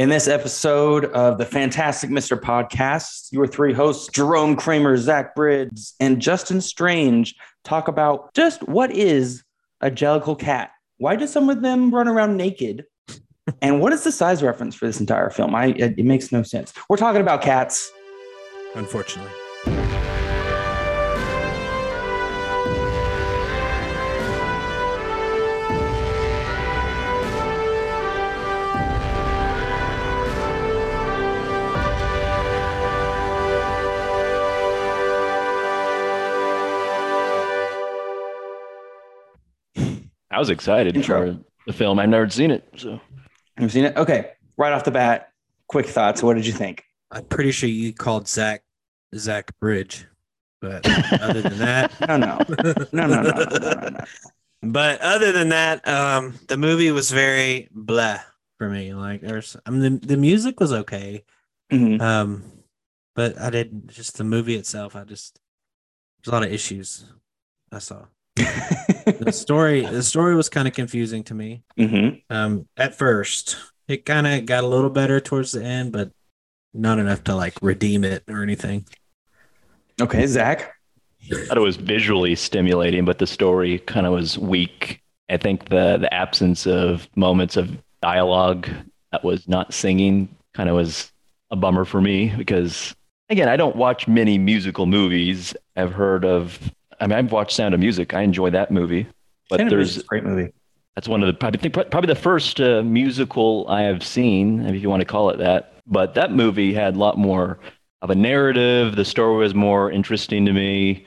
In this episode of the Fantastic Mr. Podcast, your three hosts, Jerome Kramer, Zach Bridges, and Justin Strange, talk about just what is a jellicle cat? Why do some of them run around naked? and what is the size reference for this entire film? I it, it makes no sense. We're talking about cats. Unfortunately. Was excited Intro. for the film. I've never seen it, so You've seen it? Okay. Right off the bat, quick thoughts. What did you think? I'm pretty sure you called Zach Zach Bridge. But other than that, No, no, no, no, no, no, no, no. but other than that, um, the movie was very blah for me. Like there's I mean the, the music was okay. Mhm. Um, but I didn't just the movie itself, I just there's a lot of issues I saw. The story the story was kind of confusing to me. Mhm. Um, at first, it kind of got a little better towards the end, but not enough to like redeem it or anything. Okay, Zach. I thought it was visually stimulating, but the story kind of was weak. I think the the absence of moments of dialogue that was not singing kind of was a bummer for me because again, I don't watch many musical movies. I've heard of I mean, I've watched Sound of Music. I enjoy that movie, but Sound there's a great movie. That's one of the probably think probably the first uh, musical I have seen, if you want to call it that. But that movie had a lot more of a narrative. The story was more interesting to me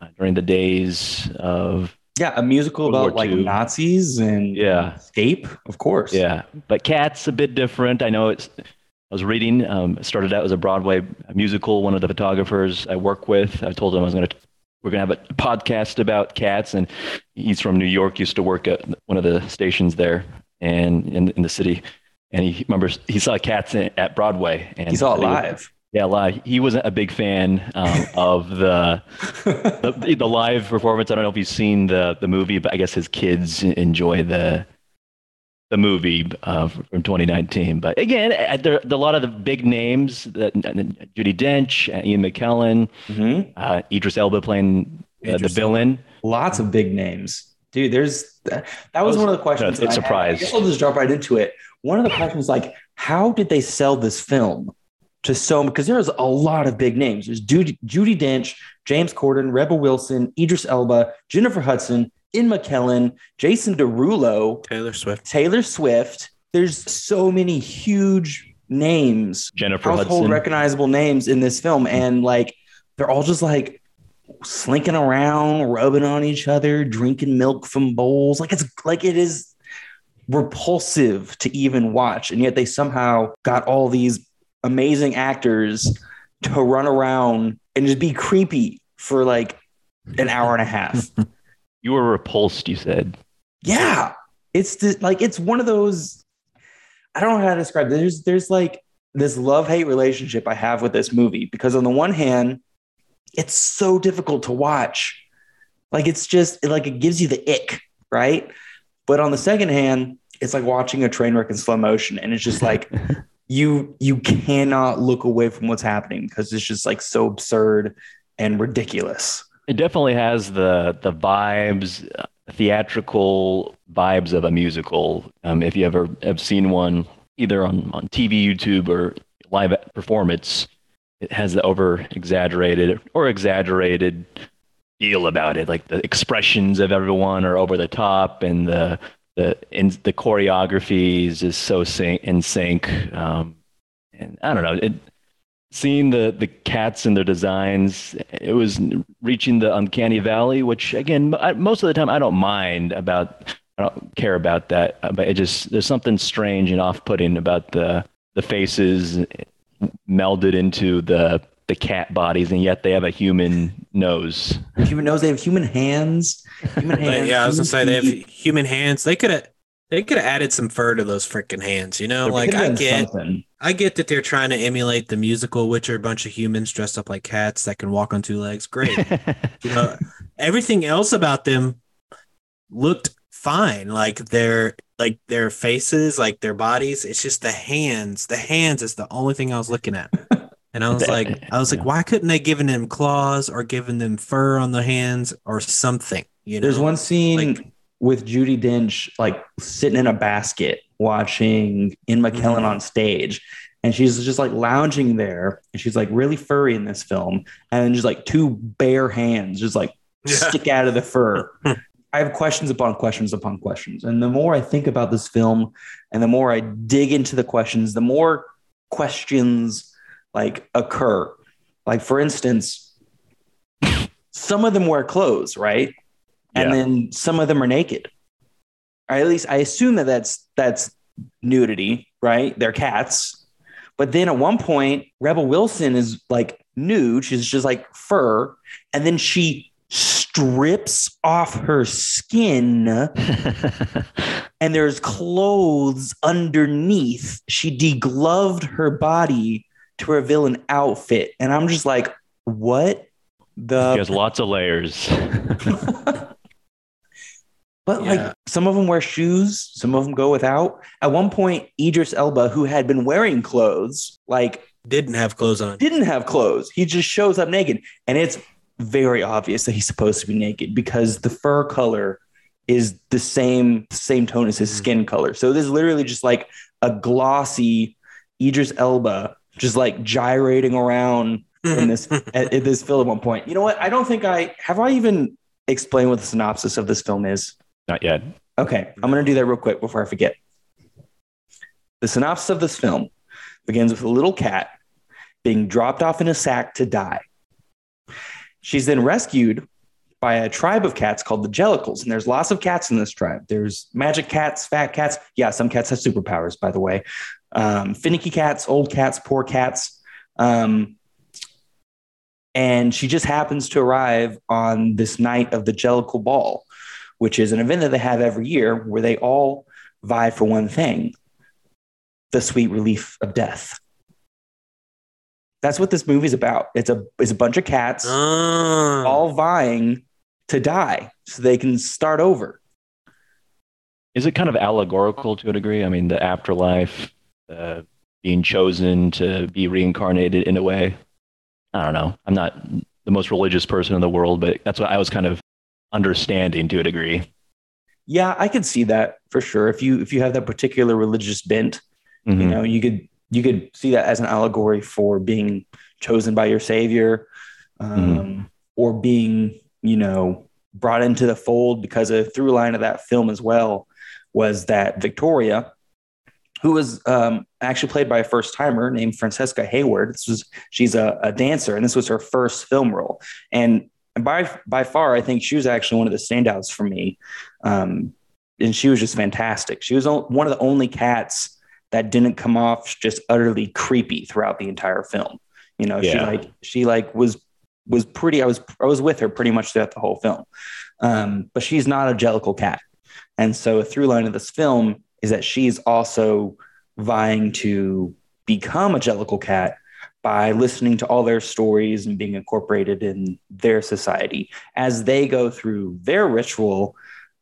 uh, during the days of Yeah, a musical World about like Nazis and Yeah. escape, of course. yeah. But Cats a bit different. I know it's. I was reading. Um, started out as a Broadway musical. One of the photographers I work with, I told him I was going to. We're going to have a podcast about cats, and he's from New York. Used to work at one of the stations there, and in, in the city. And he remembers he saw cats in, at Broadway, and He saw it live. Yeah, live. He wasn't a big fan um, of the, the the live performance. I don't know if you've seen the the movie, but I guess his kids enjoy the the movie uh, from 2019. But again, uh, there, a lot of the big names that Judi Dench, uh, Ian McKellen, Mhm. uh, Idris Elba playing uh, the Idris Elba. villain. Lots of big names. Dude, there's that, that was was- one of the questions. no, it's that I had. surprise. I guess I'll just jump right into it. One of the questions like, how did they sell this film to so because there's a lot of big names. There's Judy, Judi Dench, James Corden, Rebel Wilson, Idris Elba, Jennifer Hudson, Ian McKellen, Jason Derulo, Taylor Swift. Taylor Swift. There's so many huge names Jennifer household Hudson. recognizable names in this film and like they're all just like slinking around rubbing on each other drinking milk from bowls like it's like it is repulsive to even watch and yet they somehow got all these amazing actors to run around and just be creepy for like an hour and a half you were repulsed. You said. yeah it's the, like it's one of those i don't know how to describe it. there's there's like this love hate relationship i have with this movie because on the one hand it's so difficult to watch like it's just like it gives you the ick right but on the second hand it's like watching a train wreck in slow motion and it's just like you you cannot look away from what's happening because it's just like so absurd and ridiculous It definitely has the the vibes, uh, theatrical vibes of a musical. Um, if you ever have seen one, either on, on TV, YouTube, or live performance, it has the over exaggerated or exaggerated feel about it. Like the expressions of everyone are over the top, and the the the choreography is just so sync, in sync. Um, and I don't know it seeing the the cats and their designs it was reaching the uncanny valley which again I, most of the time i don't mind about i don't care about that uh, but it just there's something strange and off-putting about the the faces melded into the the cat bodies and yet they have a human nose human nose they have human hands human hands yeah, I was gonna say they have human human hands. They could have they could have added some fur to those freaking hands. You know, There like I get something. I get that they're trying to emulate the musical, which are a bunch of humans dressed up like cats that can walk on two legs. Great. you know, everything else about them looked fine. Like their like their faces, like their bodies. It's just the hands. The hands is the only thing I was looking at. And I was like, I was like, why couldn't they given them claws or given them fur on the hands or something? You know, There's one scene like- with Judi Dench like sitting in a basket watching Ian McKellen Mhm. on stage. And she's just like lounging there and she's like really furry in this film. And then just like two bare hands just like Yeah. stick out of the fur. I have questions upon questions upon questions. And the more I think about this film and the more I dig into the questions, the more questions like occur. Like, for instance, some of them wear clothes, right? And Yeah. then some of them are naked. Or at least I assume that that's that's nudity, right? They're cats. But then at one point, Rebel Wilson is like nude. She's just like fur. And then she strips off her skin and there's clothes underneath. She degloved her body to reveal an outfit. And I'm just like, what the? She has lots of layers. But Yeah. like some of them wear shoes, some of them go without. At one point, Idris Elba, who had been wearing clothes, like didn't have clothes on. didn't have clothes. He just shows up naked. And it's very obvious that he's supposed to be naked because the fur color is the same same tone as his Mhm. skin color. So this is literally just like a glossy Idris Elba just like gyrating around in this at, at this film at one point. You know what? I don't think I have I even explained what the synopsis of this film is. Not yet. Okay, I'm going to do that real quick before I forget. The synopsis of this film begins with a little cat being dropped off in a sack to die. She's then rescued by a tribe of cats called the Jellicles, and there's lots of cats in this tribe. There's magic cats, fat cats. Yeah, some cats have superpowers, by the way. Um, finicky cats, old cats, poor cats. Um, and she just happens to arrive on this night of the Jellicle Ball which is an event that they have every year where they all vie for one thing the sweet relief of death. That's what this movie's about. It's a it's a bunch of cats Ah. all vying to die so they can start over. Is it kind of allegorical to a degree? I mean, the afterlife, uh, being chosen to be reincarnated in a way. I don't know. I'm not the most religious person in the world, but that's what I was kind of understanding to a degree. Yeah, I could see that for sure. If you if you have that particular religious bent, you Mhm. know, you could you could see that as an allegory for being chosen by your savior, um, or being you know brought into the fold because a through line of that film as well was that Victoria, who was um, actually played by a first timer named Francesca Hayward. This was she's a, a dancer, and this was her first film role. And by by far, I think she was actually one of the standouts for me. Um, and she was just fantastic. She was one of the only cats that didn't come off just utterly creepy throughout the entire film. You know, she like she like was was pretty. I was I was with her pretty much throughout the whole film. Um, but she's not a jellicle cat, and so a through line of this film is that she's also vying to become a jellicle cat by listening to all their stories and being incorporated in their society as they go through their ritual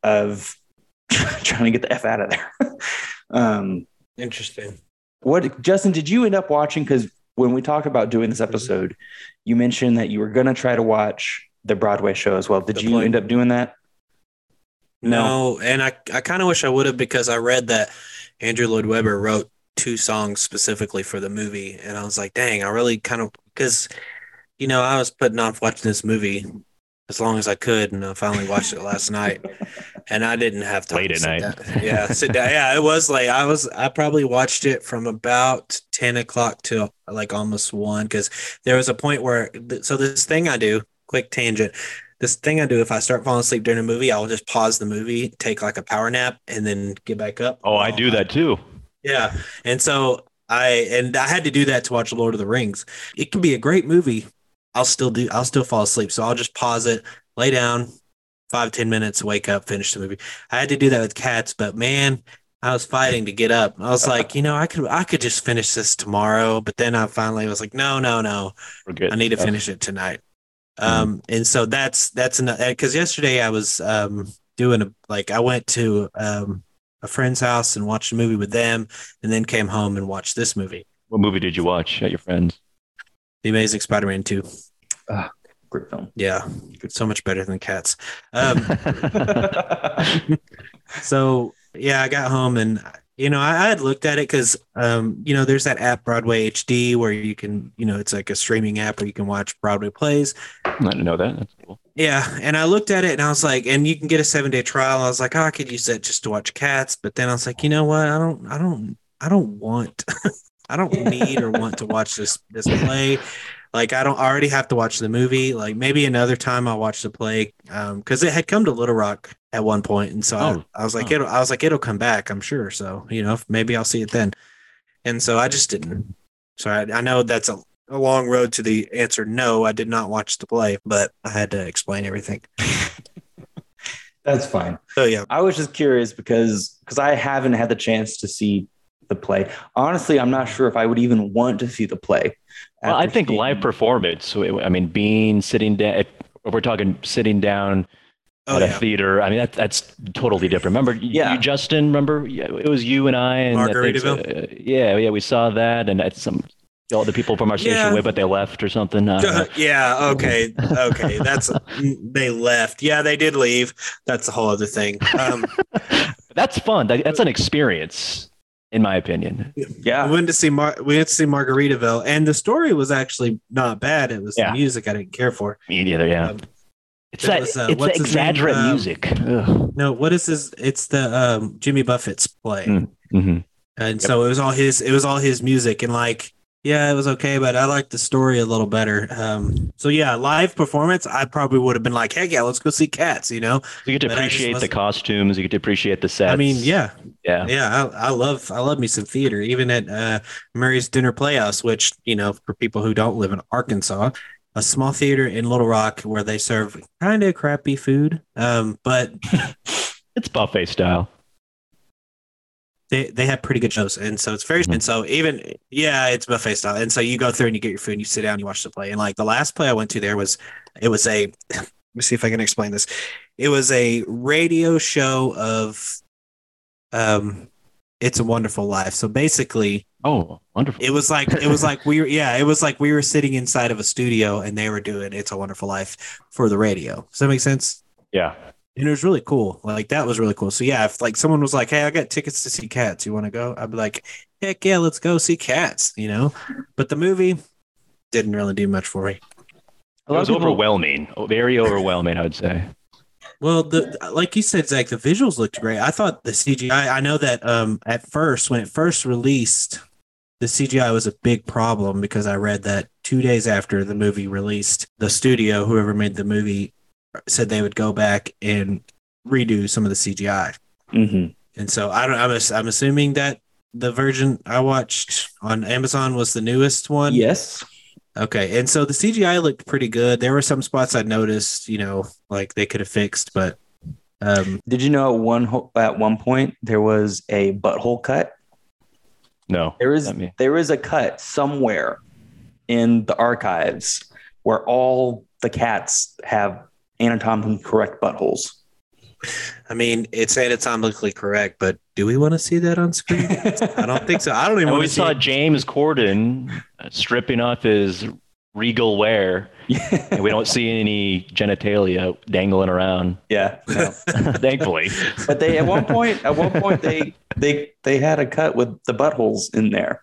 of trying to get the f out of there. um, Interesting. what Justin? Did you end up watching? Because when we talked about doing this episode, you mentioned that you were going to try to watch the Broadway show as well. Did The you play. end up doing that? No, and I, I kind of wish I would have because I read that Andrew Lloyd Webber wrote two songs specifically for the movie, and I was like, dang, I really kind of because you know I was putting off watching this movie as long as I could, and I finally watched it last night, and I didn't have time Late to at night. down. Yeah, sit down. Yeah, it was late. I was I probably watched it from about ten o'clock to like almost one because there was a point where so this thing I do quick tangent this thing I do if I start falling asleep during a movie, I'll just pause the movie, take like a power nap, and then get back up. Oh, I do that too. Yeah, and so I and I had to do that to watch Lord of the Rings. It can be a great movie. I'll still do. I'll still fall asleep. So I'll just pause it, lay down, five ten minutes, wake up, finish the movie. I had to do that with cats, but man, I was fighting to get up. I was like, you know, I could I could just finish this tomorrow, but then I finally was like, no, no, no. We're good. I need to finish it tonight. Um, and so that's that's another because yesterday I was um doing a like I went to um a friend's house and watched a movie with them, and then came home and watched this movie, What movie did you watch at your friend's? The Amazing Spider-Man Two. Great film. Yeah, so much better than Cats. Um, so yeah, I got home and you know I, I had looked at it because um, you know there's that app Broadway HD where you can you know it's like a streaming app where you can watch Broadway plays. I didn't know that. That's cool. Yeah, and I looked at it and I was like, and you can get a seven day trial. I was like, oh, I could use that just to watch Cats, but then I was like, you know what? I don't, I don't, I don't want, I don't need or want to watch this this play. Like I don't already have to watch the movie. Like maybe another time I'll watch the play um, because it had come to Little Rock at one point, and so Oh. I, I was like, Oh. it'll, I was like, it'll come back, I'm sure. So you know, maybe I'll see it then. And so I just didn't. So I, I know that's a, a long road to the answer. No, I did not watch the play, but I had to explain everything. That's fine. So yeah, I was just curious because because I haven't had the chance to see the play. Honestly, I'm not sure if I would even want to see the play. Well, I think seeing- live performance. I mean, being sitting down. If if we're talking sitting down oh at a theater, I mean that that's totally different. Remember, Yeah. you, Justin? Remember, Yeah, it was you and I and I think uh, yeah, yeah, we saw that, and that's some all the people from our station Yeah. way, but they left or something. I yeah, okay, okay. That's they left. Yeah, they did leave. That's a whole other thing. Um, That's fun. That, that's an experience, in my opinion. Yeah, we Yeah. went to see Mar- we went to see Margaritaville, and the story was actually not bad. It was Yeah. the music I didn't care for. Me neither. Yeah, Um, it's that. was, uh, it's what's that his name? exaggerate Um, music. Ugh. No, what is this? It's the um, Jimmy Buffett's play, Mm. Mhm. and so it was all his. It was all his music, and like, yeah, it was okay, but I liked the story a little better. Um, so yeah, live performance, I probably would have been like, heck yeah, let's go see Cats. You know, You get to But appreciate the costumes. You get to appreciate the sets. I mean, yeah, yeah. yeah, I, I love I love me some theater, even at uh, Murray's Dinner Playhouse, which you know for people who don't live in Arkansas, a small theater in Little Rock where they serve kind of crappy food, um, but It's buffet style. They they have pretty good shows, and so it's very Mhm. and so even yeah, it's buffet style, and so you go through and you get your food, and you sit down, and you watch the play, and like the last play I went to there was it was a let me see if I can explain this, it was a radio show of um, it's a Wonderful Life, so basically. Oh, wonderful. It was like it was like we were yeah, it was like we were sitting inside of a studio and they were doing It's a Wonderful Life for the radio. Does that make sense? yeah. And it was really cool. Like that was really cool. So yeah, if like someone was like, Hey, I got tickets to see cats, you want to go? I'd be like, Heck yeah, let's go see cats, you know? But the movie didn't really do much for me. It was people- overwhelming. Oh, Very overwhelming, I would say. Well, the like you said, Zach, the visuals looked great. I thought the CGI. I know that um at first when it first released, the CGI was a big problem because I read that two days after the movie released, the studio, whoever made the movie, said they would go back and redo some of the CGI. Mhm. And so I don't. I'm, I'm assuming that the version I watched on Amazon was the newest one. Yes. Okay, and so the CGI looked pretty good. There were some spots I noticed, you know, like they could have fixed, but um, Did you know at one ho- at one point there was a butthole cut? No. There is there is a cut somewhere in the archives where all the cats have anatomically correct buttholes. I mean, it's anatomically correct, but do we want to see that on screen? I don't think so. I don't even And want we to see. saw it. James Corden uh, stripping off his regal wear, and we don't see any genitalia dangling around. yeah. no. Thankfully, But they at one point at one point they they they had a cut with the buttholes in there.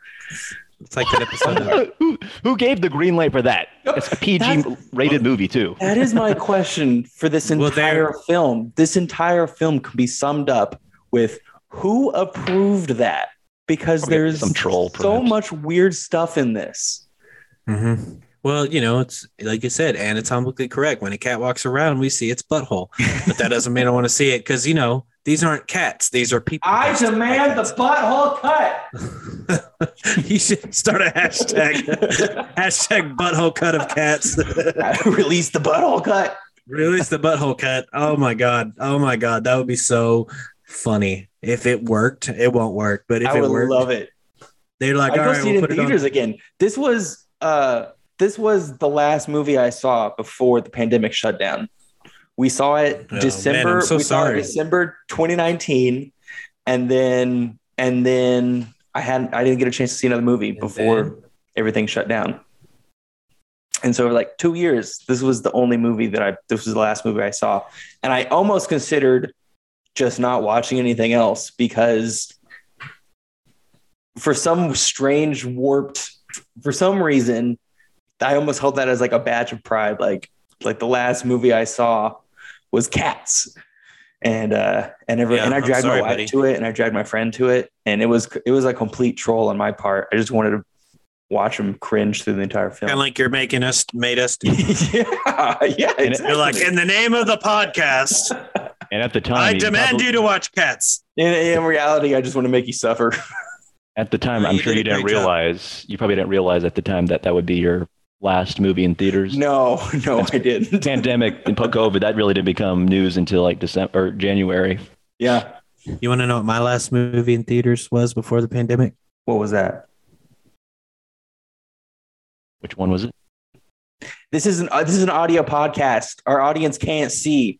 It's like that episode. Of, who, who gave the green light for that? It's a PG That's- rated movie too. That is my question for this entire there- film. This entire film can be summed up with who approved that? Because Probably there's some troll, so perhaps. much weird stuff in this. Mhm. Well, you know, it's like you said, anatomically correct. When a cat walks around, we see its butthole, but that doesn't mean I want to see it because you know these aren't cats; these are people. I demand the butthole cut. you should start a hashtag hashtag butthole cut of cats. Release the butthole cut. Release the butthole cut. Oh my god. Oh my god. That would be so funny. If it worked, it won't work. But if I it would worked, love it. they're like, I'd all go see we'll it in it theaters again. This was uh this was the last movie I saw before the pandemic shut down. We saw it Oh, man, December. I'm so we saw it sorry. December 2019, and then and then I hadn't I didn't get a chance to see another movie And before then? everything shut down. And so, like two years, this was the only movie that I. This was the last movie I saw, and I almost considered just not watching anything else because, for some strange warped, for some reason, I almost held that as like a badge of pride. Like, like the last movie I saw was Cats, and uh, and every, Yeah, and I dragged sorry, my wife buddy. to it, and I dragged my friend to it, and it was it was a complete troll on my part. I just wanted to watch him cringe through the entire film. Kind of like you're making us, made us. do. yeah, yeah. And it- You're like, in the name of the podcast, And at the time, I demand probably- you to watch Cats. in, in reality, I just want to make you suffer. At the time, I'm you sure you didn't great job. realize. You probably didn't realize at the time that that would be your last movie in theaters. No, no, I didn't. Pandemic and COVID, that really didn't become news until like December or January. Yeah. You want to know what my last movie in theaters was before the pandemic? What was that? Which one was it? This is an uh, this is an audio podcast. Our audience can't see.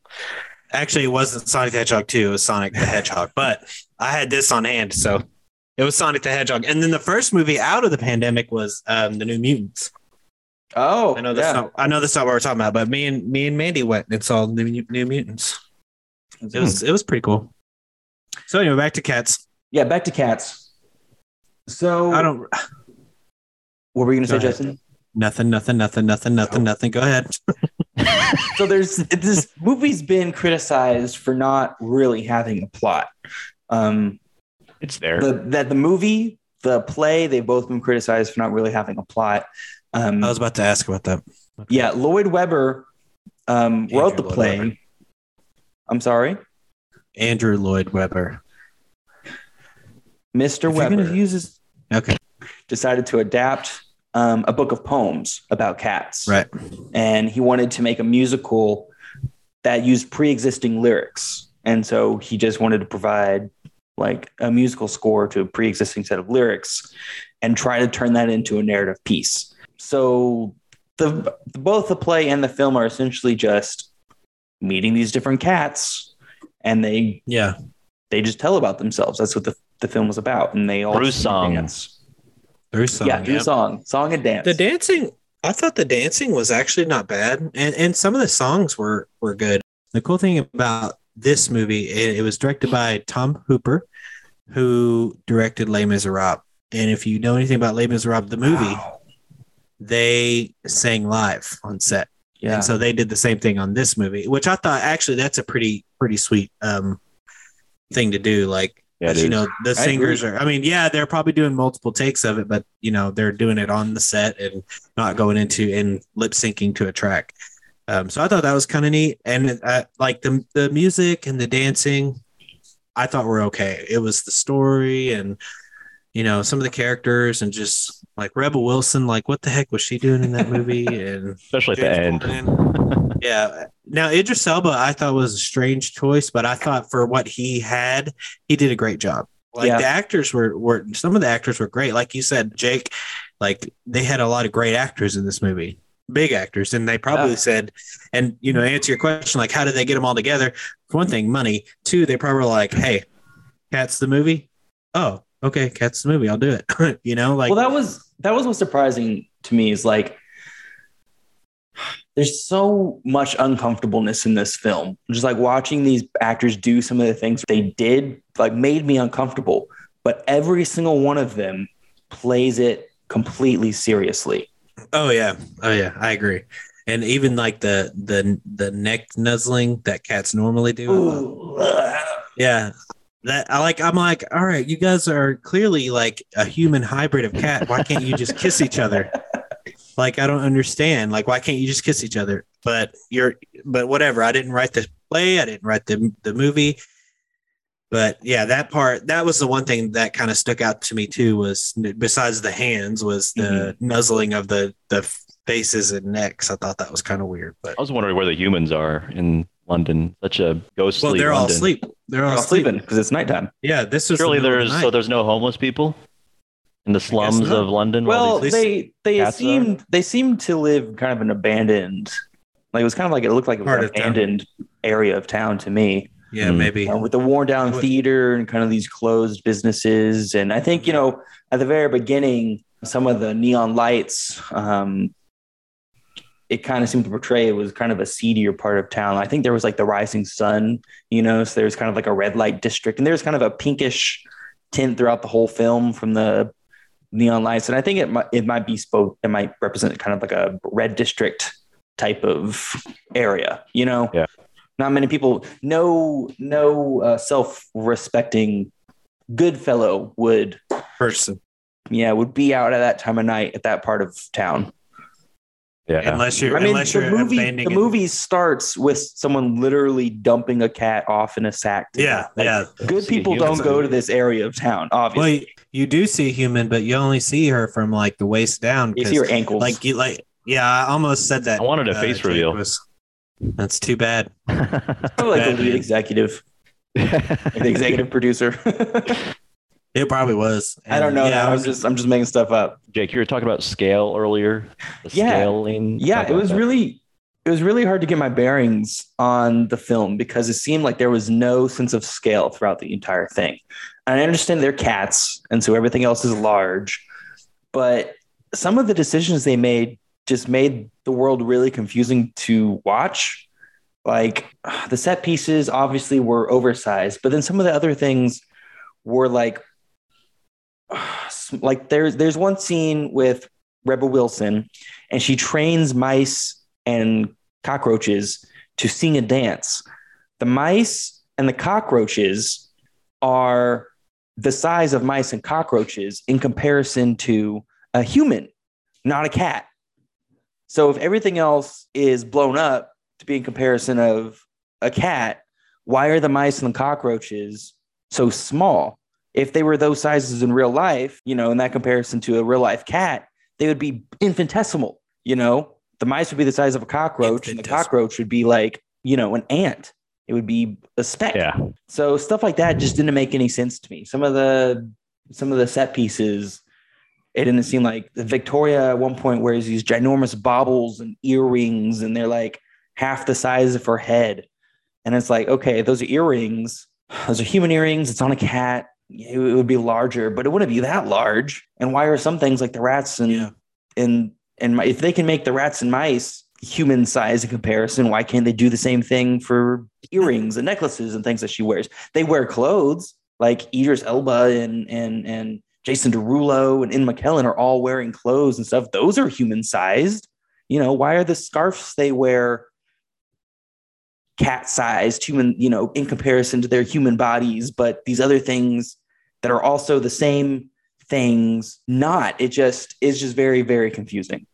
Actually, it wasn't Sonic the Hedgehog 2, it was Sonic the Hedgehog, but I had this on hand. So it was Sonic the Hedgehog. And then the first movie out of the pandemic was um, The New Mutants. Oh, I know that's yeah. not I know that's not what we're talking about, but me and me and Mandy went and saw the New, New Mutants. It was it was pretty cool. So anyway, back to cats. yeah. Back to cats. So I don't What were you gonna say, ahead. Justin? nothing, nothing, nothing, nothing, nothing, nothing. Go ahead. So there's this movie's been criticized for not really having a plot. Um, It's there. the, that the movie, the play, they've both been criticized for not really having a plot. Um, I was about to ask about that. yeah, Lloyd Webber um, wrote Andrew the Lloyd play. Webber. I'm sorry, Andrew Lloyd Webber. Mr. If Webber gonna Okay. decided to adapt um, a book of poems about cats. Right. and he wanted to make a musical that used pre-existing lyrics and so he just wanted to provide like a musical score to a pre-existing set of lyrics and try to turn that into a narrative piece so the both the play and the film are essentially just meeting these different cats and they Yeah. they just tell about themselves that's what the, the film was about and they all Through sing song. dance. Through song. yeah through yep. song song and dance The dancing, I thought the dancing was actually not bad, and and some of the songs were were good. The cool thing about this movie, it, it was directed by Tom Hooper, who directed Les Miserables. And if you know anything about Les Miserables, the movie, Wow. They sang live on set. yeah And so they did the same thing on this movie, which I thought actually that's a pretty pretty sweet um thing to do. Like Yeah, you know, the singers agree. are I mean, yeah, they're probably doing multiple takes of it, but you know, they're doing it on the set and not going into and lip syncing to a track. Um, so I thought that was kind of neat. And uh, like the the music and the dancing, I thought were okay. It was the story and you know, some of the characters and just like Rebel Wilson, like what the heck was she doing in that movie? And especially at the end. Yeah. Now Idris Elba, I thought was a strange choice, but I thought for what he had, he did a great job. Like Yeah. the actors were were some of the actors were great. Like you said, Jake, like they had a lot of great actors in this movie, big actors, and they probably Yeah. said, and you know, answer your question, like how did they get them all together? For one thing, money. Two, they probably were like, hey, Cat's the movie. Oh, okay, Cat's the movie. I'll do it. you know, like well, that was that was what's surprising to me is like there's so much uncomfortableness in this film. Just like watching these actors do some of the things they did, like made me uncomfortable. But every single one of them plays it completely seriously. Oh yeah, oh yeah, I agree. And even like the the the neck nuzzling that cats normally do. Ooh. Yeah, that I like. I'm like, all right, you guys are clearly like a human hybrid of cat. Why can't you just kiss each other? Like I don't understand. Like why can't you just kiss each other? But you're, but whatever. I didn't write the play. I didn't write the the movie. But yeah, that part that was the one thing that kind of stuck out to me too. Was besides the hands, was the mm-hmm. nuzzling of the the faces and necks. I thought that was kind of weird. But I was wondering where the humans are in London. Such a ghostly. well, they're all asleep. They're all They're all asleep. sleeping because it's nighttime. Yeah, this is the Surely middle of there's the so there's no homeless people in the slums of London. while Well, they they cats are? they seemed to live kind of an abandoned, like it was kind of like it looked like it was Part an of town. abandoned area of town to me. Yeah, Mm. maybe. uh, with the worn down What- theater and kind of these closed businesses. And I think, you know, at the very beginning, some of the neon lights, um, it kind of seemed to portray it was kind of a seedier part of town. I think there was like the rising sun, you know, so there's kind of like a red light district and there's kind of a pinkish tint throughout the whole film from the neon lights. And I think it might, it might be spoke, it might represent kind of like a red district type of area, you know? Yeah. Not many people, no, no uh, self-respecting good fellow would, Person. yeah, would be out at that time of night at that part of town. Yeah. Unless you're I mean, unless the you're movie, abandoning the it. movie starts with someone literally dumping a cat off in a sack. to Yeah. Like, yeah. Good people don't go to this area of town, Well, obviously. you, you do see a human, but you only see her from like the waist down. you 'cause, see her ankles. like you like yeah, I almost said that. I wanted a uh, face reveal. was- that's too bad. Probably like the lead man. executive, the executive producer. It probably was. I don't know. Yeah, I I'm was just I'm just making stuff up. Jake, you were talking about scale earlier. The Yeah. scaling. Yeah, it was that. really it was really hard to get my bearings on the film because it seemed like there was no sense of scale throughout the entire thing. And I understand they're cats, and so everything else is large, but some of the decisions they made just made the world really confusing to watch. Like the set pieces obviously were oversized, but then some of the other things were like like there's there's one scene with Rebel Wilson and she trains mice and cockroaches to sing and dance. The mice and the cockroaches are the size of mice and cockroaches in comparison to a human, not a cat. So if everything else is blown up to be in comparison of a cat, why are the mice and the cockroaches so small? If they were those sizes in real life, you know, in that comparison to a real life cat, they would be infinitesimal. You know, the mice would be the size of a cockroach, and the cockroach would be like, you know, an ant. It would be a speck. Yeah. So stuff like that just didn't make any sense to me. Some of the some of the set pieces, it didn't seem like Victoria at one point wears these ginormous baubles and earrings, and they're like half the size of her head. And it's like, okay, those are earrings. Those are human earrings. It's on a cat. It would be larger, but it wouldn't be that large. And why are some things like the rats and Yeah. and and if they can make the rats and mice human size in comparison, why can't they do the same thing for earrings and necklaces and things that she wears? They wear clothes like Idris Elba and and and Jason Derulo and Ian McKellen are all wearing clothes and stuff. Those are human sized. You know, why are the scarves they wear cat sized, human, you know, in comparison to their human bodies, but these other things that are also the same things not? It just is just very, very confusing.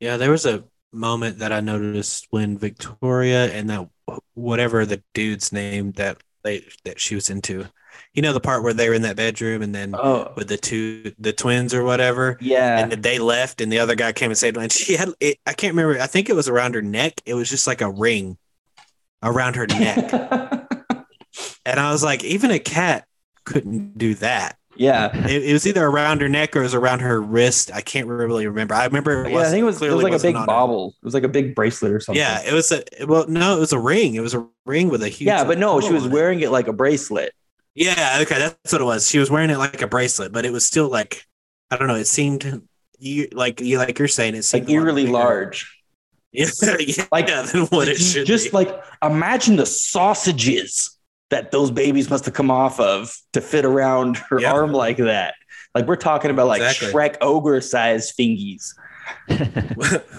Yeah, there was a moment that I noticed when Victoria and that whatever the dude's name that they that she was into. You know the part where they were in that bedroom and then Oh, with the two the twins or whatever. yeah. And they left, and the other guy came and saved her. And she had, it, I can't remember. I think it was around her neck. It was just like a ring around her neck. and I was like, even a cat couldn't do that. yeah. It, it was either around her neck or it was around her wrist. I can't really remember. I remember. Yeah, I think it was, it was like a big bobble. It was like a big bracelet or something. Yeah, it was a well, no, it was a ring. It was a ring with a huge. yeah, but no, she was it. wearing it like a bracelet. Yeah, okay, that's what it was. She was wearing it like a bracelet, but it was still like I don't know. It seemed you like you like you're saying it seemed Like eerily bigger. large. Yeah, yeah, Like, than what it should just be. like imagine the sausages that those babies must have come off of to fit around her Yeah. arm like that. Like we're talking about like Exactly. Shrek ogre sized fingies.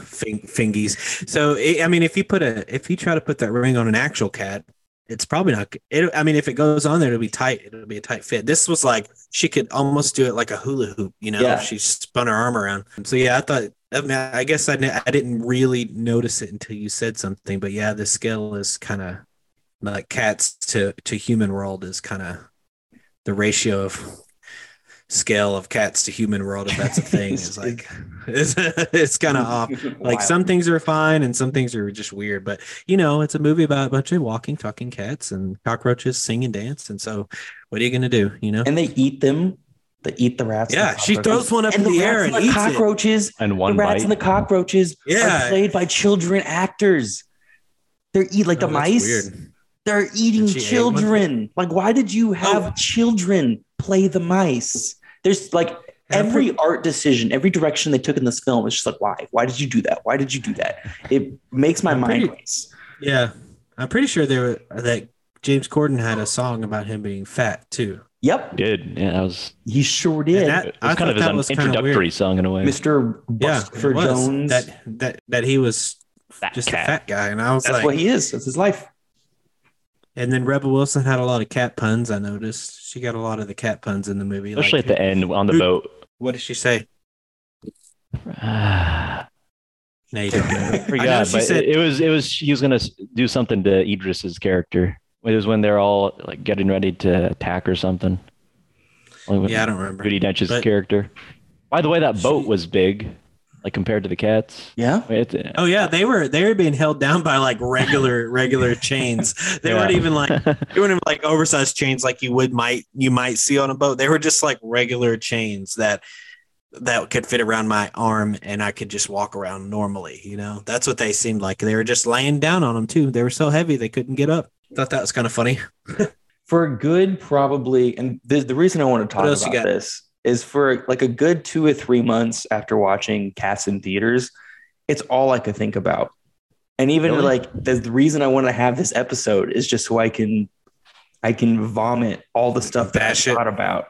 Fing- fingies. So I mean, if you put a if you try to put that ring on an actual cat, it's probably not. It, I mean, if it goes on there, it'll be tight. It'll be a tight fit. This was like she could almost do it like a hula hoop. You know, Yeah. she spun her arm around. So yeah, I thought. I mean, I guess I I didn't really notice it until you said something. But yeah, the scale is kind of like cats to to human world is kind of the ratio of scale of cats to human world if that's a thing is like it's, it's kind of off like Wow. some things are fine and some things are just weird but you know it's a movie about a bunch of walking talking cats and cockroaches sing and dance and so what are you gonna do you know and they eat them. They eat the rats. yeah the she throws one up and in the, the air and and the eats it cockroaches. and one the rats bite. and the cockroaches Yeah. are played by children actors. They're eat like Oh, the mice. weird. They're eating Did she eat one? children. Like, why did you oh. have Oh. children play the mice? There's like every art decision, every direction they took in this film is just like, why? Why did you do that? Why did you do that? It makes my I'm mind pretty- race. Yeah, I'm pretty sure there were, that James Corden had a song about him being fat too. Yep, Did yeah, that was he sure did. that- it was I kind of thought his that was kinda introductory song in a way. Mr. Yeah, Buster it was. Jones. That that that he was Fat just cat. a fat guy, and I was That's like, what he is. That's his life. And then Rebel Wilson had a lot of cat puns. I noticed she got a lot of the cat puns in the movie. Especially like, at the end on the Who- boat. What did she say? I No, you don't know. forgot, she but said- it, was it was he was gonna do something to Idris's character. It was when they're all like getting ready to attack or something. Like, yeah, I don't remember. Judi Dench's But- character. By the way, that boat She- was big, like compared to the cats. Yeah. It, uh, Oh yeah, they were they were being held down by like regular regular chains. They Yeah. weren't even like they weren't even like oversized chains like you would might you might see on a boat. They were just like regular chains that that could fit around my arm and I could just walk around normally. You know, that's what they seemed like. They were just laying down on them too. They were so heavy they couldn't get up. Thought that was kind of funny. For a good, probably, and the, the reason I want to talk What else you about this is for like a good two or three months after watching Cats in theaters, it's all I could think about. And even Really? like the, the reason I want to have this episode is just so I can, I can vomit all the stuff that I it. thought about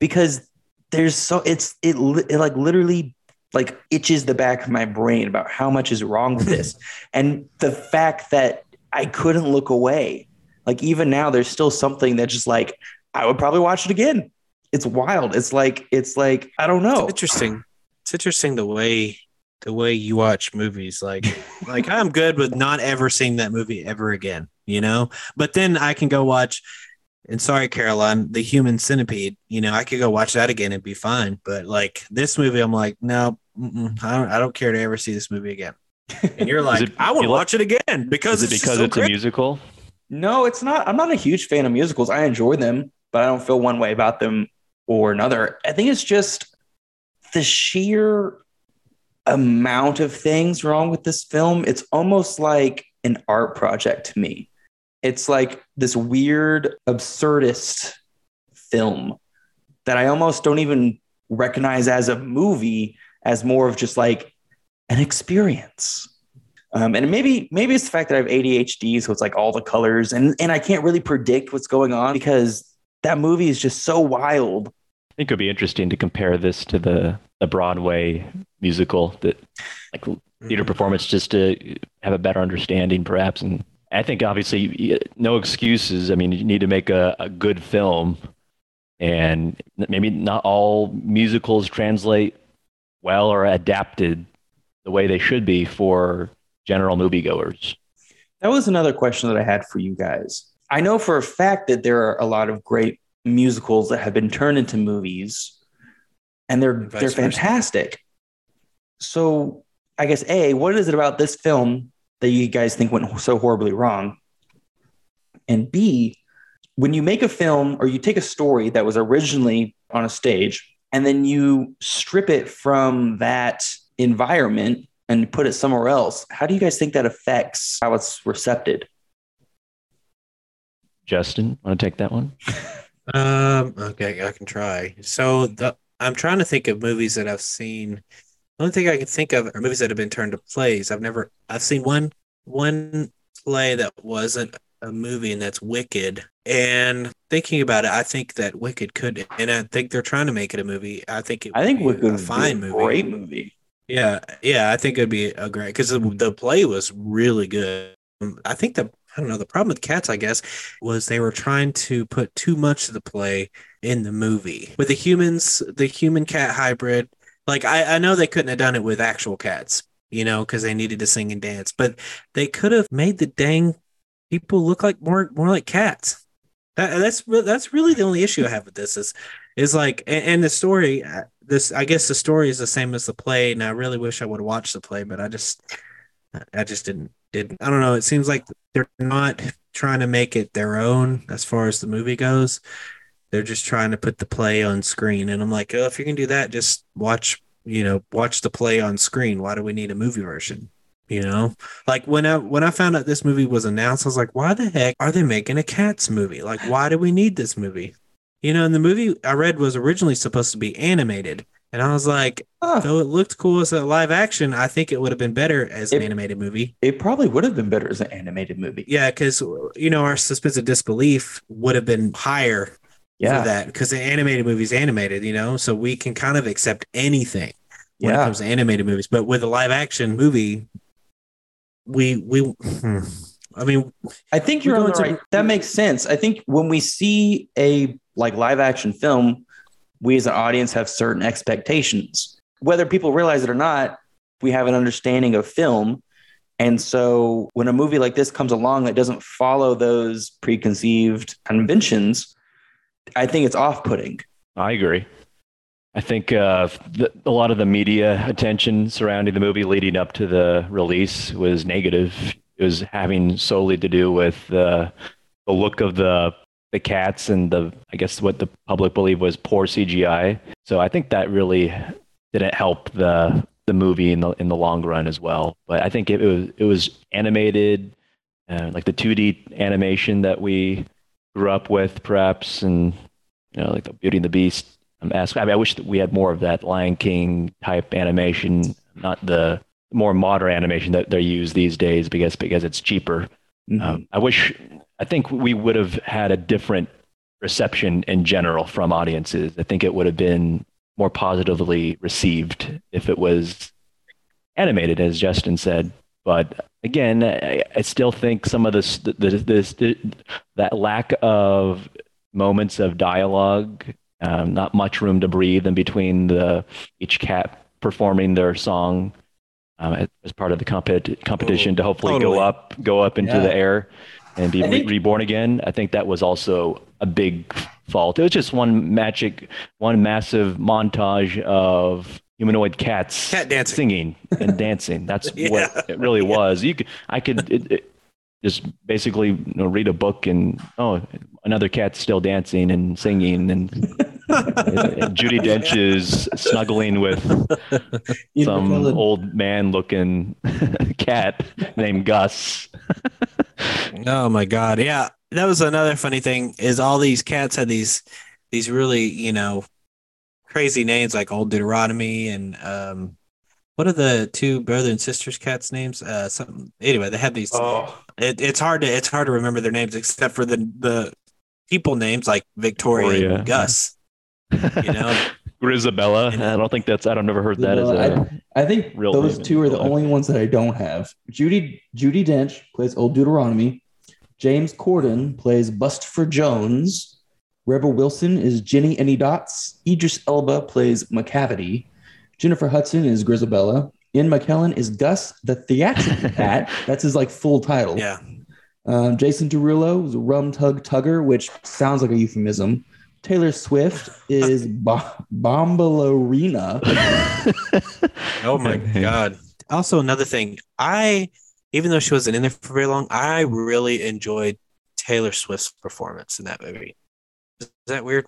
because there's so it's it, it like literally like itches the back of my brain about how much is wrong with this and the fact that I couldn't look away. Like even now, there's still something that just like I would probably watch it again. It's wild. It's like it's like I don't know. It's interesting. It's interesting the way the way you watch movies. Like like I'm good with not ever seeing that movie ever again, you know? But then I can go watch and sorry, Caroline, the human centipede, you know, I could go watch that again and be fine. But like this movie, I'm like, no, I don't I don't care to ever see this movie again. And you're like, it- I want to watch it again because is it it's because so it's a musical? No, it's not. I'm not a huge fan of musicals. I enjoy them, but I don't feel one way about them or another. I think it's just the sheer amount of things wrong with this film. It's almost like an art project to me. It's like this weird, absurdist film that I almost don't even recognize as a movie, as more of just like an experience. Um, and maybe maybe it's the fact that I have ADHD, so it's like all the colors, and and I can't really predict what's going on because that movie is just so wild. I think it would be interesting to compare this to the the Broadway musical that like Mm-hmm. theater performance just to have a better understanding perhaps and I think obviously no excuses. I mean, you need to make a, a good film and maybe not all musicals translate well or adapted the way they should be for general moviegoers. That was another question that I had for you guys. I know for a fact that there are a lot of great musicals that have been turned into movies, and they're And they're versa. fantastic. So I guess a what is it about this film that you guys think went so horribly wrong? And b when you make a film or you take a story that was originally on a stage and then you strip it from that environment and put it somewhere else, how do you guys think that affects how it's recepted? Justin, want to take that one? Um. Okay, I can try. So the I'm trying to think of movies that I've seen. The only thing I can think of are movies that have been turned to plays. I've never. I've seen one one play that wasn't a movie, and that's Wicked. And thinking about it, I think that Wicked could, and I think they're trying to make it a movie. I think it. I think would Wicked be would a be fine a movie. great movie. Yeah, yeah, I think it'd be a great because the, the play was really good. Um, I think the I don't know the problem with Cats, I guess, was they were trying to put too much of the play in the movie with the humans, the human cat hybrid. Like I, I know they couldn't have done it with actual cats, you know, because they needed to sing and dance, but they could have made the dang people look like more more like cats. That, that's that's really the only issue I have with this is is like and, and the story uh, this I guess the story is the same as the play and I really wish I would have watched the play but I just I just didn't didn't I don't know it seems like they're not trying to make it their own as far as the movie goes they're just trying to put the play on screen and I'm like oh if you can do that just watch you know watch the play on screen why do we need a movie version You know, like when I when I found out this movie was announced, I was like, why the heck are they making a cats movie? Like, why do we need this movie? You know, and the movie I read was originally supposed to be animated. And I was like, Huh. though it looked cool as a live action, I think it would have been better as an animated movie. It probably would have been better as an animated movie. Yeah, because you know our suspense of disbelief would have been higher Yeah. for that because the animated movie's animated, you know, so we can kind of accept anything when it Yeah. comes to animated movies. But with a live action movie, we we, hmm, I mean, I think you're on the going to- right. That makes sense. I think when we see a like live action film, we as an audience have certain expectations. Whether people realize it or not, we have an understanding of film. And so when a movie like this comes along that doesn't follow those preconceived conventions, I think it's off putting. I agree. I think uh, the, a lot of the media attention surrounding the movie leading up to the release was negative. It was having solely to do with uh, the look of the the cats and the I guess what the public believed was poor CGI. So I think that really didn't help the the movie in the in the long run as well. But I think it, was it was animated, uh, like the 2D animation that we grew up with, perhaps, and you know, like the Beauty and the Beast. I'm asking. I mean, I wish that we had more of that Lion King type animation, not the more modern animation that they use these days because because it's cheaper. Mhm. Um, I wish. I think we would have had a different reception in general from audiences. I think it would have been more positively received if it was animated, as Justin said. But again, I, I still think some of this, this, the, that lack of moments of dialogue, um, not much room to breathe in between the each cat performing their song um, as part of the compet- competition to hopefully Totally. go up, go up into Yeah. the air and be re- think- reborn again. I think that was also a big fault. It was just one magic, one massive montage of humanoid cats Cat dancing. singing and dancing. That's Yeah. what it really was. You could, I could it, it, just basically you know, read a book and oh, another cat's still dancing and singing, and, and Judi Dench is snuggling with Ian some McKellen. old man-looking cat named Gus. Oh my god, yeah, that was another funny thing. Is all these cats had these these really you know crazy names like Old Deuteronomy and um, what are the two brother and sisters cats names? Uh, something. Anyway, they have these. Oh, It, it's hard to it's hard to remember their names except for the the people names like Victoria, Victoria, and Gus. You know, Grizabella. I don't think that's. I don't never heard that as a. I think real those two are the in real only ones that I don't have. Judi Judi Dench plays Old Deuteronomy. James Corden plays Bustopher Jones. Rebel Wilson is Jennyanydots. Idris Elba plays Macavity. Jennifer Hudson is Grizabella. Ian McKellen is Gus the theatrical cat. That's his like full title. yeah, Um, Jason Derulo is Rum Tum Tugger, which sounds like a euphemism. Taylor Swift is ba- Bombalurina. Oh my god. Also another thing, I even though she wasn't in there for very long, I really enjoyed Taylor Swift's performance in that movie. Is that weird?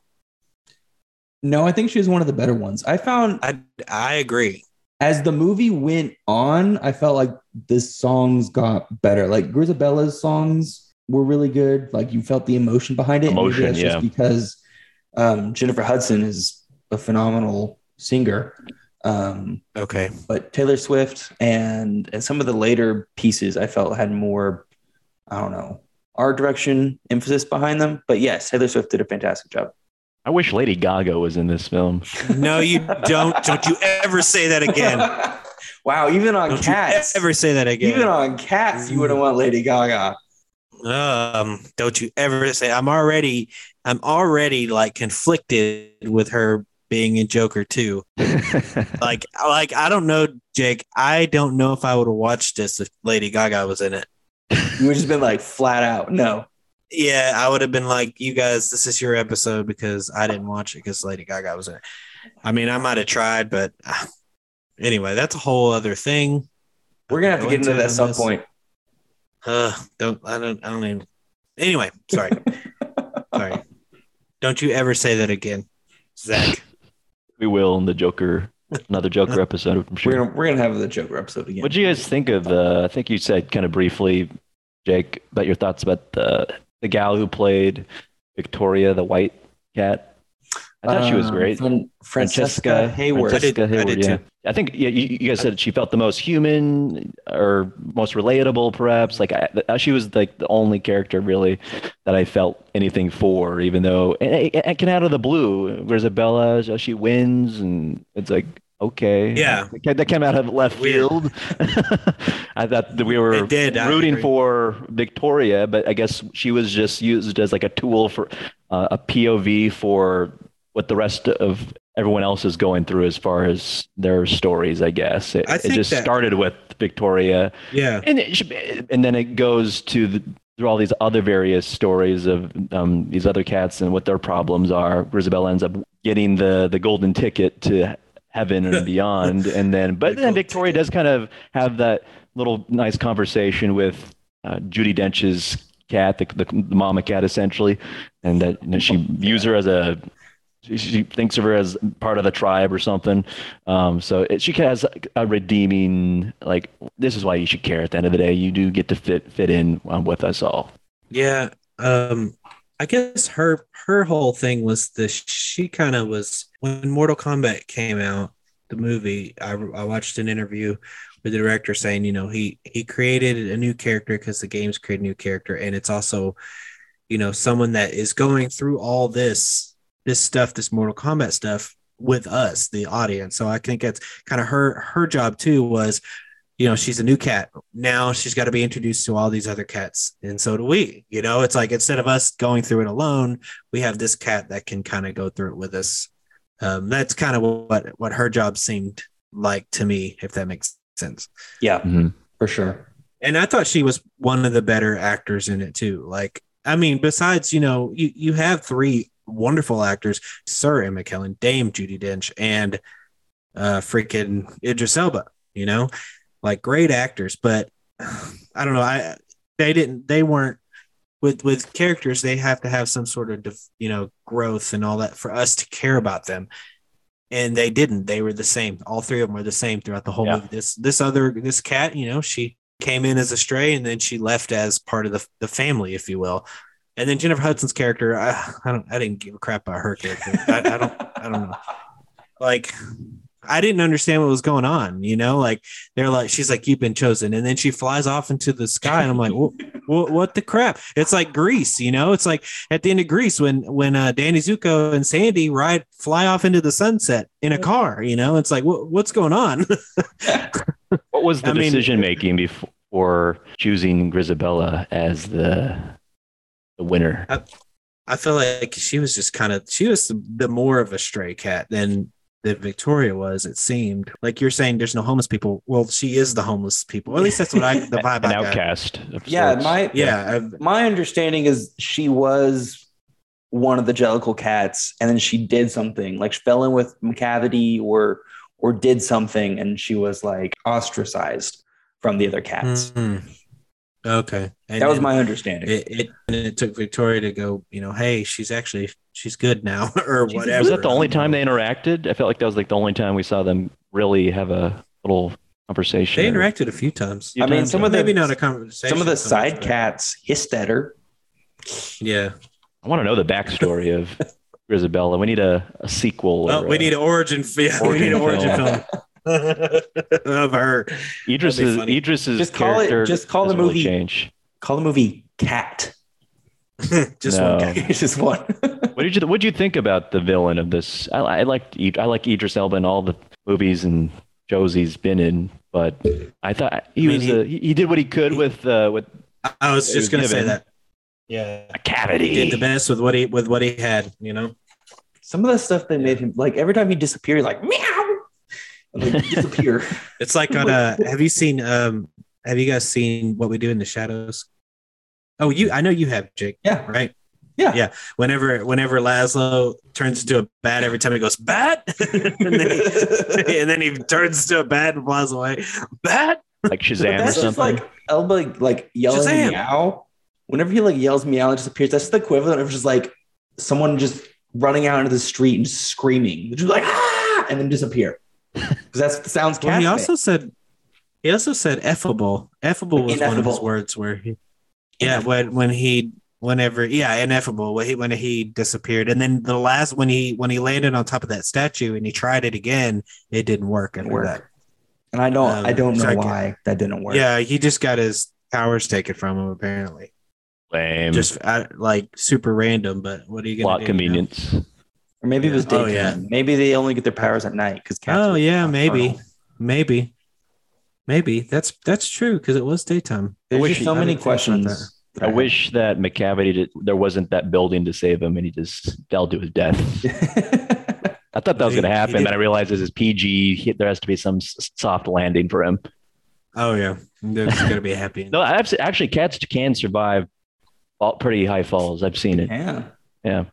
No, I think she was one of the better ones. I found I I agree. as the movie went on, I felt like the songs got better. Like Grizabella's songs were really good. Like you felt the emotion behind it. And maybe Emotion, that's yeah. just because um, Jennifer Hudson is a phenomenal singer. Um, Okay. but Taylor Swift and and some of the later pieces I felt had more, I don't know, art direction emphasis behind them. But yes, Taylor Swift did a fantastic job. I wish Lady Gaga was in this film. No, you don't. Don't you ever say that again. wow, even on Don't Cats, you ever say that again. even on Cats, you wouldn't want Lady Gaga. um, don't you ever say I'm already I'm already like conflicted with her being in Joker too. Like like I don't know, Jake. I don't know if I would have watched this if Lady Gaga was in it. You would just been like flat out, no. Yeah, I would have been like, you guys, this is your episode because I didn't watch it because Lady Gaga was in it. I mean, I might have tried, but uh, anyway, that's a whole other thing. We're gonna have to get into into that at some point. Uh, don't I don't I don't even. Anyway, sorry, sorry. Don't you ever say that again, Zack. we will in the Joker Another Joker episode, I'm We're gonna we're gonna have the Joker episode again. What do you guys think of the? I think you said kind of briefly, Jake, about your thoughts about the the gal who played Victoria, the white cat. I thought she was Uh, great. Fran- Francesca Hayward. I did- Francesca I Hayward, did yeah. too. I think yeah, you, you guys said she felt the most human or most relatable, perhaps. Like I, uh, she was like the only character really that I felt anything for, even though and it, it came out of the blue. Grizabella? She wins, and it's like okay, Yeah. that came out of left Weird. field. I thought that we were It did, rooting for Victoria, but I guess she was just used as like a tool for uh, a POV for what the rest of everyone else is going through as far as their stories. I guess it, I it just that- started with Victoria, Yeah. and it and then it goes to the, through all these other various stories of um, these other cats and what their problems are. Isabel ends up getting the the golden ticket to heaven and beyond, and then but then Victoria does kind of have that little nice conversation with uh, Judi Dench's cat, the, the, the mama cat, essentially, and that you know, she views her as a she, thinks of her as part of the tribe or something. Um, so it, she has a redeeming like this is why you should care. At the end of the day, you do get to fit fit in um, with us all. Yeah. Um, I guess her her whole thing was this. she kind of was when Mortal Kombat came out, the movie. I, I watched an interview with the director saying, you know, he he created a new character because the games create a new character, and it's also, you know, someone that is going through all this this stuff, this Mortal Kombat stuff with us, the audience. So I think that's kind of her her job too was you know she's a new cat now she's got to be introduced to all these other cats and so do we you know it's like instead of us going through it alone we have this cat that can kind of go through it with us um, that's kind of what what her job seemed like to me if that makes sense Yeah, Mhm. for sure. and i thought she was one of the better actors in it too like i mean besides you know you you have three wonderful actors sir ian mckellen dame judi dench and uh freaking idris elba you know like great actors but i don't know i they didn't they weren't with with characters they have to have some sort of def, you know growth and all that for us to care about them. And they didn't. They were the same. All three of them were the same throughout the whole Yeah. movie. This this other this cat you know she came in as a stray and then she left as part of the, the family if you will. And then jennifer hudson's character i, I don't i didn't give a crap about her character. I, I don't i don't know. Like I didn't understand what was going on, you know, like they're like, she's like, you've been chosen. And then she flies off into the sky. And I'm like, what, what, what the crap? It's like Grease, you know, it's like at the end of Grease when, when uh, Danny Zuko and Sandy ride, fly off into the sunset in a car, you know, it's like, what, what's going on? What was the I mean- decision making before choosing Grizabella as the the winner? I feel like she was just kind of, she was the, the more of a stray cat than that Victoria was, it seemed like you're saying there's no homeless people. Well, she is the homeless people. Or at least that's what I, the vibe An I outcast. of Yeah, sorts. my Yeah. my understanding is she was one of the Jellicle cats, and then she did something like she fell in with Macavity or or did something, and she was like ostracized from the other cats. Mhm. Okay. And that was then my understanding. it, it and it took Victoria to go, you know, hey, she's actually she's good now or She's- whatever. Was that the only time they interacted? I felt like that was like the only time we saw them really have a little conversation. they or- interacted a few times. few I mean, times, some yeah. of the Maybe not a conversation. some of the so much, side but- cats hissed at her. Yeah. I want to know the backstory of Grizabella. We need a, a sequel. Well, or we a- need an origin. Yeah, we need an Origin origin film. film of her. Idris's that'd be funny. Idris's Just call it- character just call the doesn't really movie- change. Call the movie Cat. Just No. one guy. it's just one. What did you What did you think about the villain of this? I, I liked I like Idris Elba in all the movies and shows he's been in, but I thought he I mean, was he- uh, he, he did what he could with uh, with I was just gonna say that. Yeah. a cavity. He did the best with what he with what he had, you know. Some of the stuff that made him like every time he disappeared, like meow, and, like disappear. It's like on a have you seen um have you guys seen what we do in the shadows? Oh, you I know you have, Jake, yeah, right? Yeah. Yeah. Whenever whenever Laszlo turns into a bat every time he goes bat and, then he, and then he turns to a bat and flies away. Bat? like But Shazam or that's just something. like Elba like yelling Shazam. meow. Whenever he like yells meow and disappears, that's the equivalent of just like someone just running out into the street and just screaming, just like ah, and then disappear. Because that sounds. Well, he also said he also said effable. Effable was one of his words where he yeah Ineffable. when when he whenever yeah ineffable when he when he disappeared and then the last when he when he landed on top of that statue and he tried it again it didn't work Didn't after work. that. and I don't. Um, I don't know sorry, why that didn't work. Yeah, he just got his powers taken from him apparently. Lame. Just uh, like super random, but what are you gonna plot do, you know? Convenience. Or maybe it was Yeah. Oh, yeah. Maybe they only get their powers at night because cats. Oh yeah, maybe, nocturnal. maybe, maybe that's that's true because it was daytime. There's wish so many didn't think about questions. that I have. wish that Macavity did, there wasn't that building to save him, and he just fell to his death. I thought that was going to happen, did- but I realized this is PG. He, there has to be some s- soft landing for him. Oh yeah, there's gonna be a happy. No, I've, actually, cats can survive fall, pretty high falls. I've seen it. yeah. Yeah.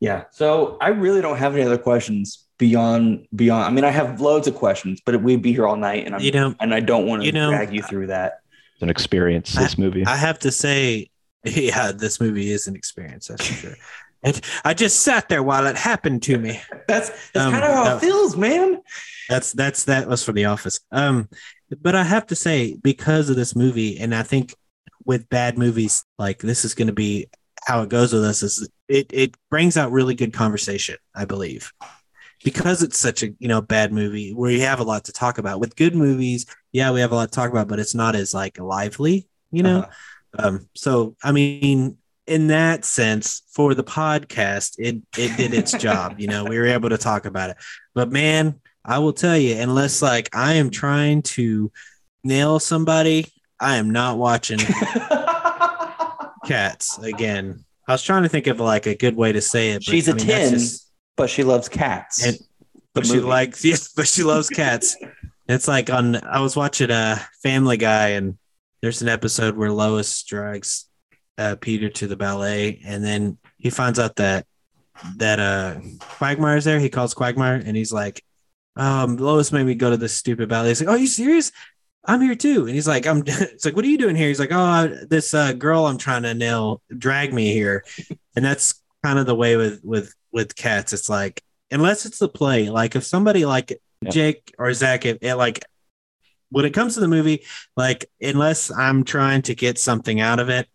Yeah. So I really don't have any other questions beyond beyond. I mean, I have loads of questions, but we'd be here all night, and I'm You know, and I don't want to you know, drag you through that. It's an experience. This movie. I have to say, yeah, this movie is an experience. That's for sure. And I just sat there while it happened to me. That's that's Um, kind of how no. it feels, man. That's that's that was for the office. Um, but I have to say because of this movie, and I think with bad movies, like this is going to be how it goes with us. Is it it brings out really good conversation, I believe, because it's such a you know bad movie where you have a lot to talk about. With good movies, yeah, we have a lot to talk about, but it's not as like lively, you know. Uh-huh. Um, so I mean, in that sense, for the podcast, it it did its job. You know, we were able to talk about it. But man, I will tell you, unless like I am trying to nail somebody, I am not watching cats again. I was trying to think of like a good way to say it. But, She's a a 10. but she loves cats. And- but The she likes yes, but she loves cats. it's like on I was watching a Family Guy and there's an episode where Lois drags uh, Peter to the ballet and then he finds out that that uh Quagmire's there. He calls Quagmire and he's like, um, Lois made me go to this stupid ballet. He's like, are you serious? I'm here too. And he's like, I'm it's like, what are you doing here? He's like, Oh, this uh, girl I'm trying to nail drag me here. And that's kind of the way with with with cats. It's like unless it's the play, like if somebody like Yeah. Jake or Zack, if it like when it comes to the movie, like unless I'm trying to get something out of it,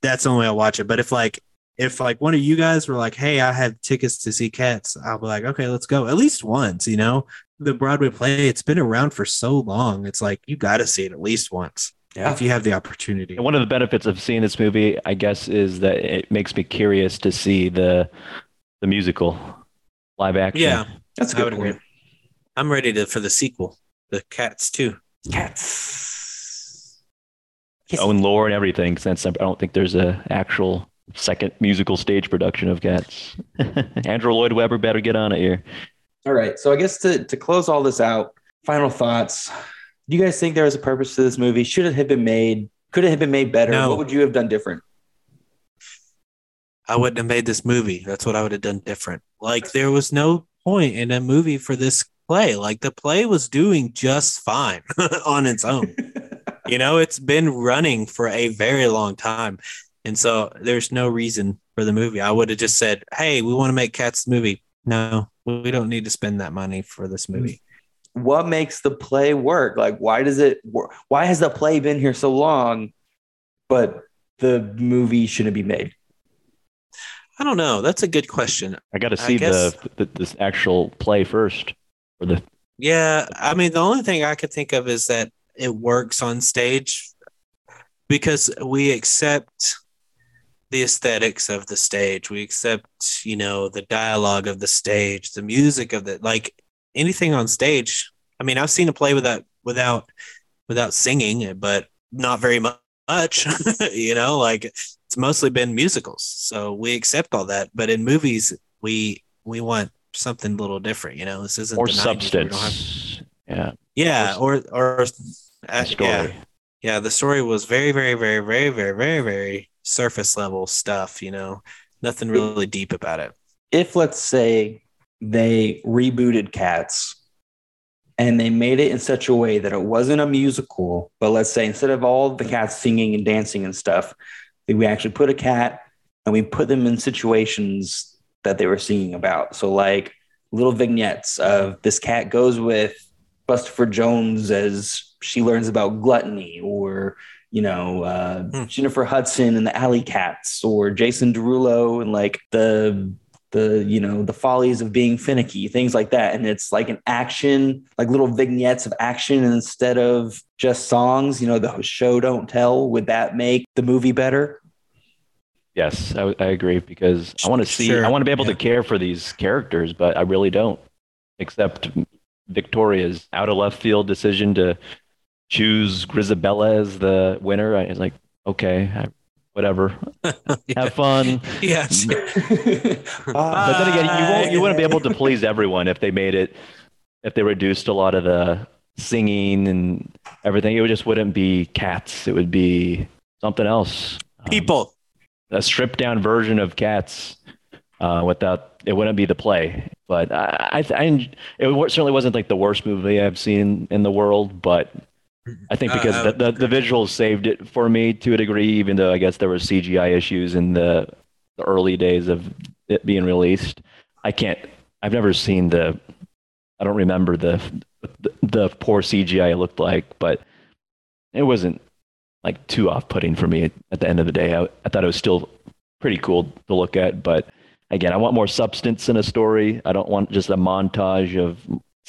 that's the only way I'll watch it. But if like if like one of you guys were like, "Hey, I have tickets to see Cats," I'll be like, "Okay, let's go." At least once, you know. The Broadway play, it's been around for so long. It's like you got to see it at least once yeah. if you have the opportunity. And one of the benefits of seeing this movie, I guess, is that it makes me curious to see the the musical live action. Yeah, That's a I good would point. agree. I'm ready to for the sequel, the Cats too. Cats. Kiss- own lore and everything. Since I don't think there's a actual second musical stage production of Cats. Andrew Lloyd Webber better get on it here. All right. So I guess to, to close all this out, final thoughts. Do you guys think there was a purpose to this movie? Should it have been made? Could it have been made better? No. What would you have done different? I wouldn't have made this movie. That's what I would have done different. Like there was no point in a movie for this play. Like the play was doing just fine on its own. you know, it's been running for a very long time. And so there's no reason for the movie. I would have just said, "Hey, we want to make Cats movie." No, we don't need to spend that money for this movie. what makes the play work? Like, why does it work? Why has the play been here so long, but the movie shouldn't be made? I don't know. That's a good question. I got to see guess- the, the this actual play first. Or the Yeah, I mean, the only thing I could think of is that it works on stage because we accept the aesthetics of the stage. We accept, you know, the dialogue of the stage, the music of the like anything on stage. I mean, I've seen a play without without without singing, but not very much. you know, like it's mostly been musicals, so we accept all that. But in movies, we we want something a little different. You know, this isn't more the 90s where we don't have- substance. Yeah. yeah, or or uh, story. yeah, yeah. The story was very, very, very, very, very, very, very surface level stuff. You know, nothing really deep about it. If let's say they rebooted Cats and they made it in such a way that it wasn't a musical, but let's say instead of all the cats singing and dancing and stuff, we actually put a cat and we put them in situations that they were singing about. So like little vignettes of this cat goes with Bustopher Jones as she learns about gluttony, or you know uh, Hmm. Jennifer Hudson and the Alley Cats, or Jason Derulo and like the the you know the follies of being finicky, things like that. And it's like an action, like little vignettes of action instead of just songs. You know, the show don't tell. Would that make the movie better? Yes, I, I agree because I want to see, Sure, I want to be able yeah. to care for these characters, but I really don't. Except Victoria's out of left field decision to choose Grizabella as the winner. I was like, okay, I, whatever, have fun. yes. But then again, you won't, you wouldn't be able to please everyone if they made it, if they reduced a lot of the singing and everything. It would just wouldn't be cats. It would be something else. Um, People. a stripped down version of Cats uh, without it wouldn't be the play. But I, I, I it certainly wasn't like the worst movie I've seen in the world. But I think because Uh, the, the, the visuals saved it for me to a degree, even though I guess there were CGI issues in the, the early days of it being released. I can't. I've never seen the. I don't remember the the, the poor CGI it looked like, but it wasn't like too off-putting for me at, at the end of the day. I, I thought it was still pretty cool to look at, but again, I want more substance in a story. I don't want just a montage of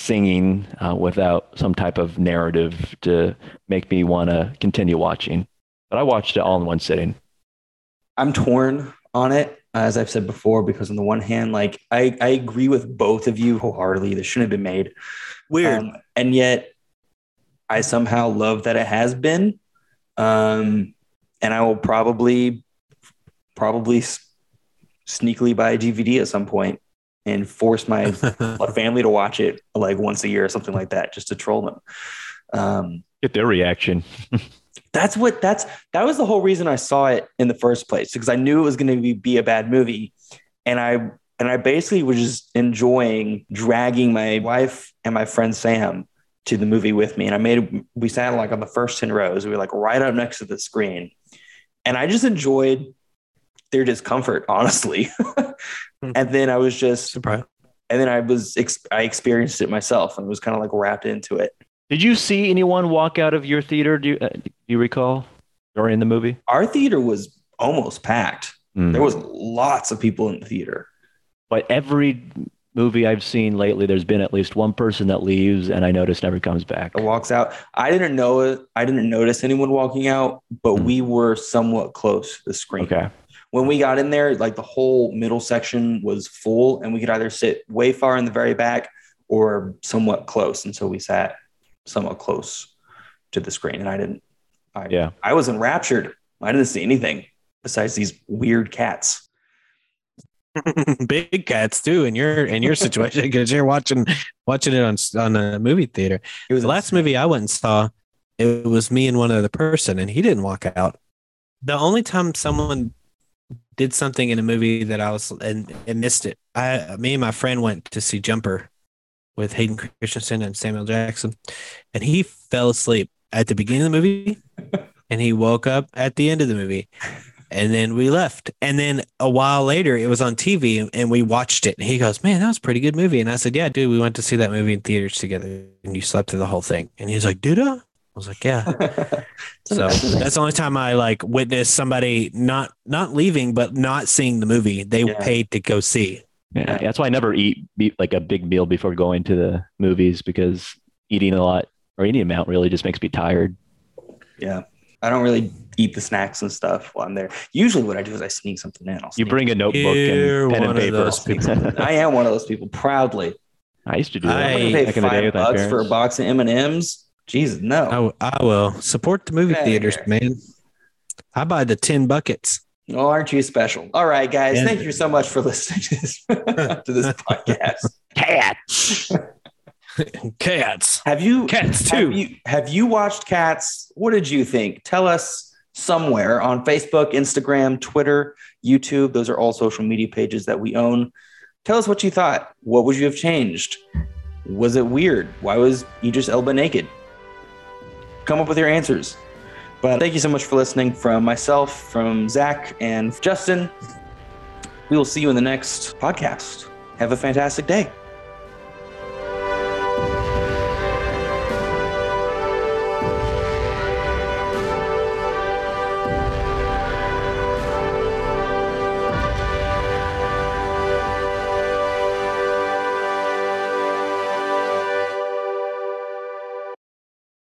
singing uh, without some type of narrative to make me want to continue watching. But I watched it all in one sitting. I'm torn on it, as I've said before, because on the one hand, like I, I agree with both of you wholeheartedly. This shouldn't have been made. Weird. Um, and yet I somehow love that it has been. Um, and I will probably, probably sneakily buy a DVD at some point and force my family to watch it like once a year or something like that, just to troll them. Um, Get their reaction. that's what that's that was the whole reason I saw it in the first place because I knew it was going to be, be a bad movie, and I and I basically was just enjoying dragging my wife and my friend Sam to the movie with me, and I made we sat like on the first ten rows, we were like right up next to the screen, and I just enjoyed their discomfort, honestly, and then I was just Surprise. and then I was ex- I experienced it myself and was kind of like wrapped into it. Did you see anyone walk out of your theater? Do you, uh, do you recall during the movie? Our theater was almost packed. Mm. There was lots of people in the theater. But every movie I've seen lately, there's been at least one person that leaves, and I notice never comes back. Walks out. I didn't know it. I didn't notice anyone walking out, but Hmm. we were somewhat close to the screen. Okay. When we got in there, like the whole middle section was full, and we could either sit way far in the very back or somewhat close. And so we sat somewhat close to the screen. And I didn't. I, Yeah. I was enraptured. I didn't see anything besides these weird cats. Big cats too in your in your situation because you're watching watching it on on a movie theater. It was The last movie I went and saw, it was me and one other person, and he didn't walk out. The only time someone did something in a movie that I was and, and missed it, I me and my friend went to see Jumper with Hayden Christensen and Samuel Jackson, and he fell asleep at the beginning of the movie, and he woke up at the end of the movie. And then we left. And then a while later, it was on TV and we watched it. And he goes, Man, that was a pretty good movie. And I said, Yeah, dude, we went to see that movie in theaters together and you slept through the whole thing. And he's like, Did I? I was like, Yeah. So that's the only time I like witnessed somebody not not leaving, but not seeing the movie they Yeah. paid to go see. Yeah, that's why I never eat be- like a big meal before going to the movies because eating a lot or any amount really just makes me tired. Yeah. I don't really eat the snacks and stuff while I'm there. Usually what I do is I sneak something in. I'll You bring a notebook You're and pen and of paper. I am one of those people proudly. I used to do that I- I'm pay back in the day five bucks for a box of M&Ms. Jesus, no. I, I will support the movie Get theaters, here. man. I buy the 10 buckets. Oh, aren't you special? All right, guys. Yeah. Thank you so much for listening to this, to this podcast. Cat. Cats. Have you Cats have too. you have you watched Cats? What did you think? Tell us somewhere on Facebook, Instagram, Twitter, YouTube. Those are all social media pages that we own. Tell us what you thought. What would you have changed? Was it weird? Why was Idris Elba naked? Come up with your answers. But thank you so much for listening from myself, from Zack, and Justin. We will see you in the next podcast. Have a fantastic day.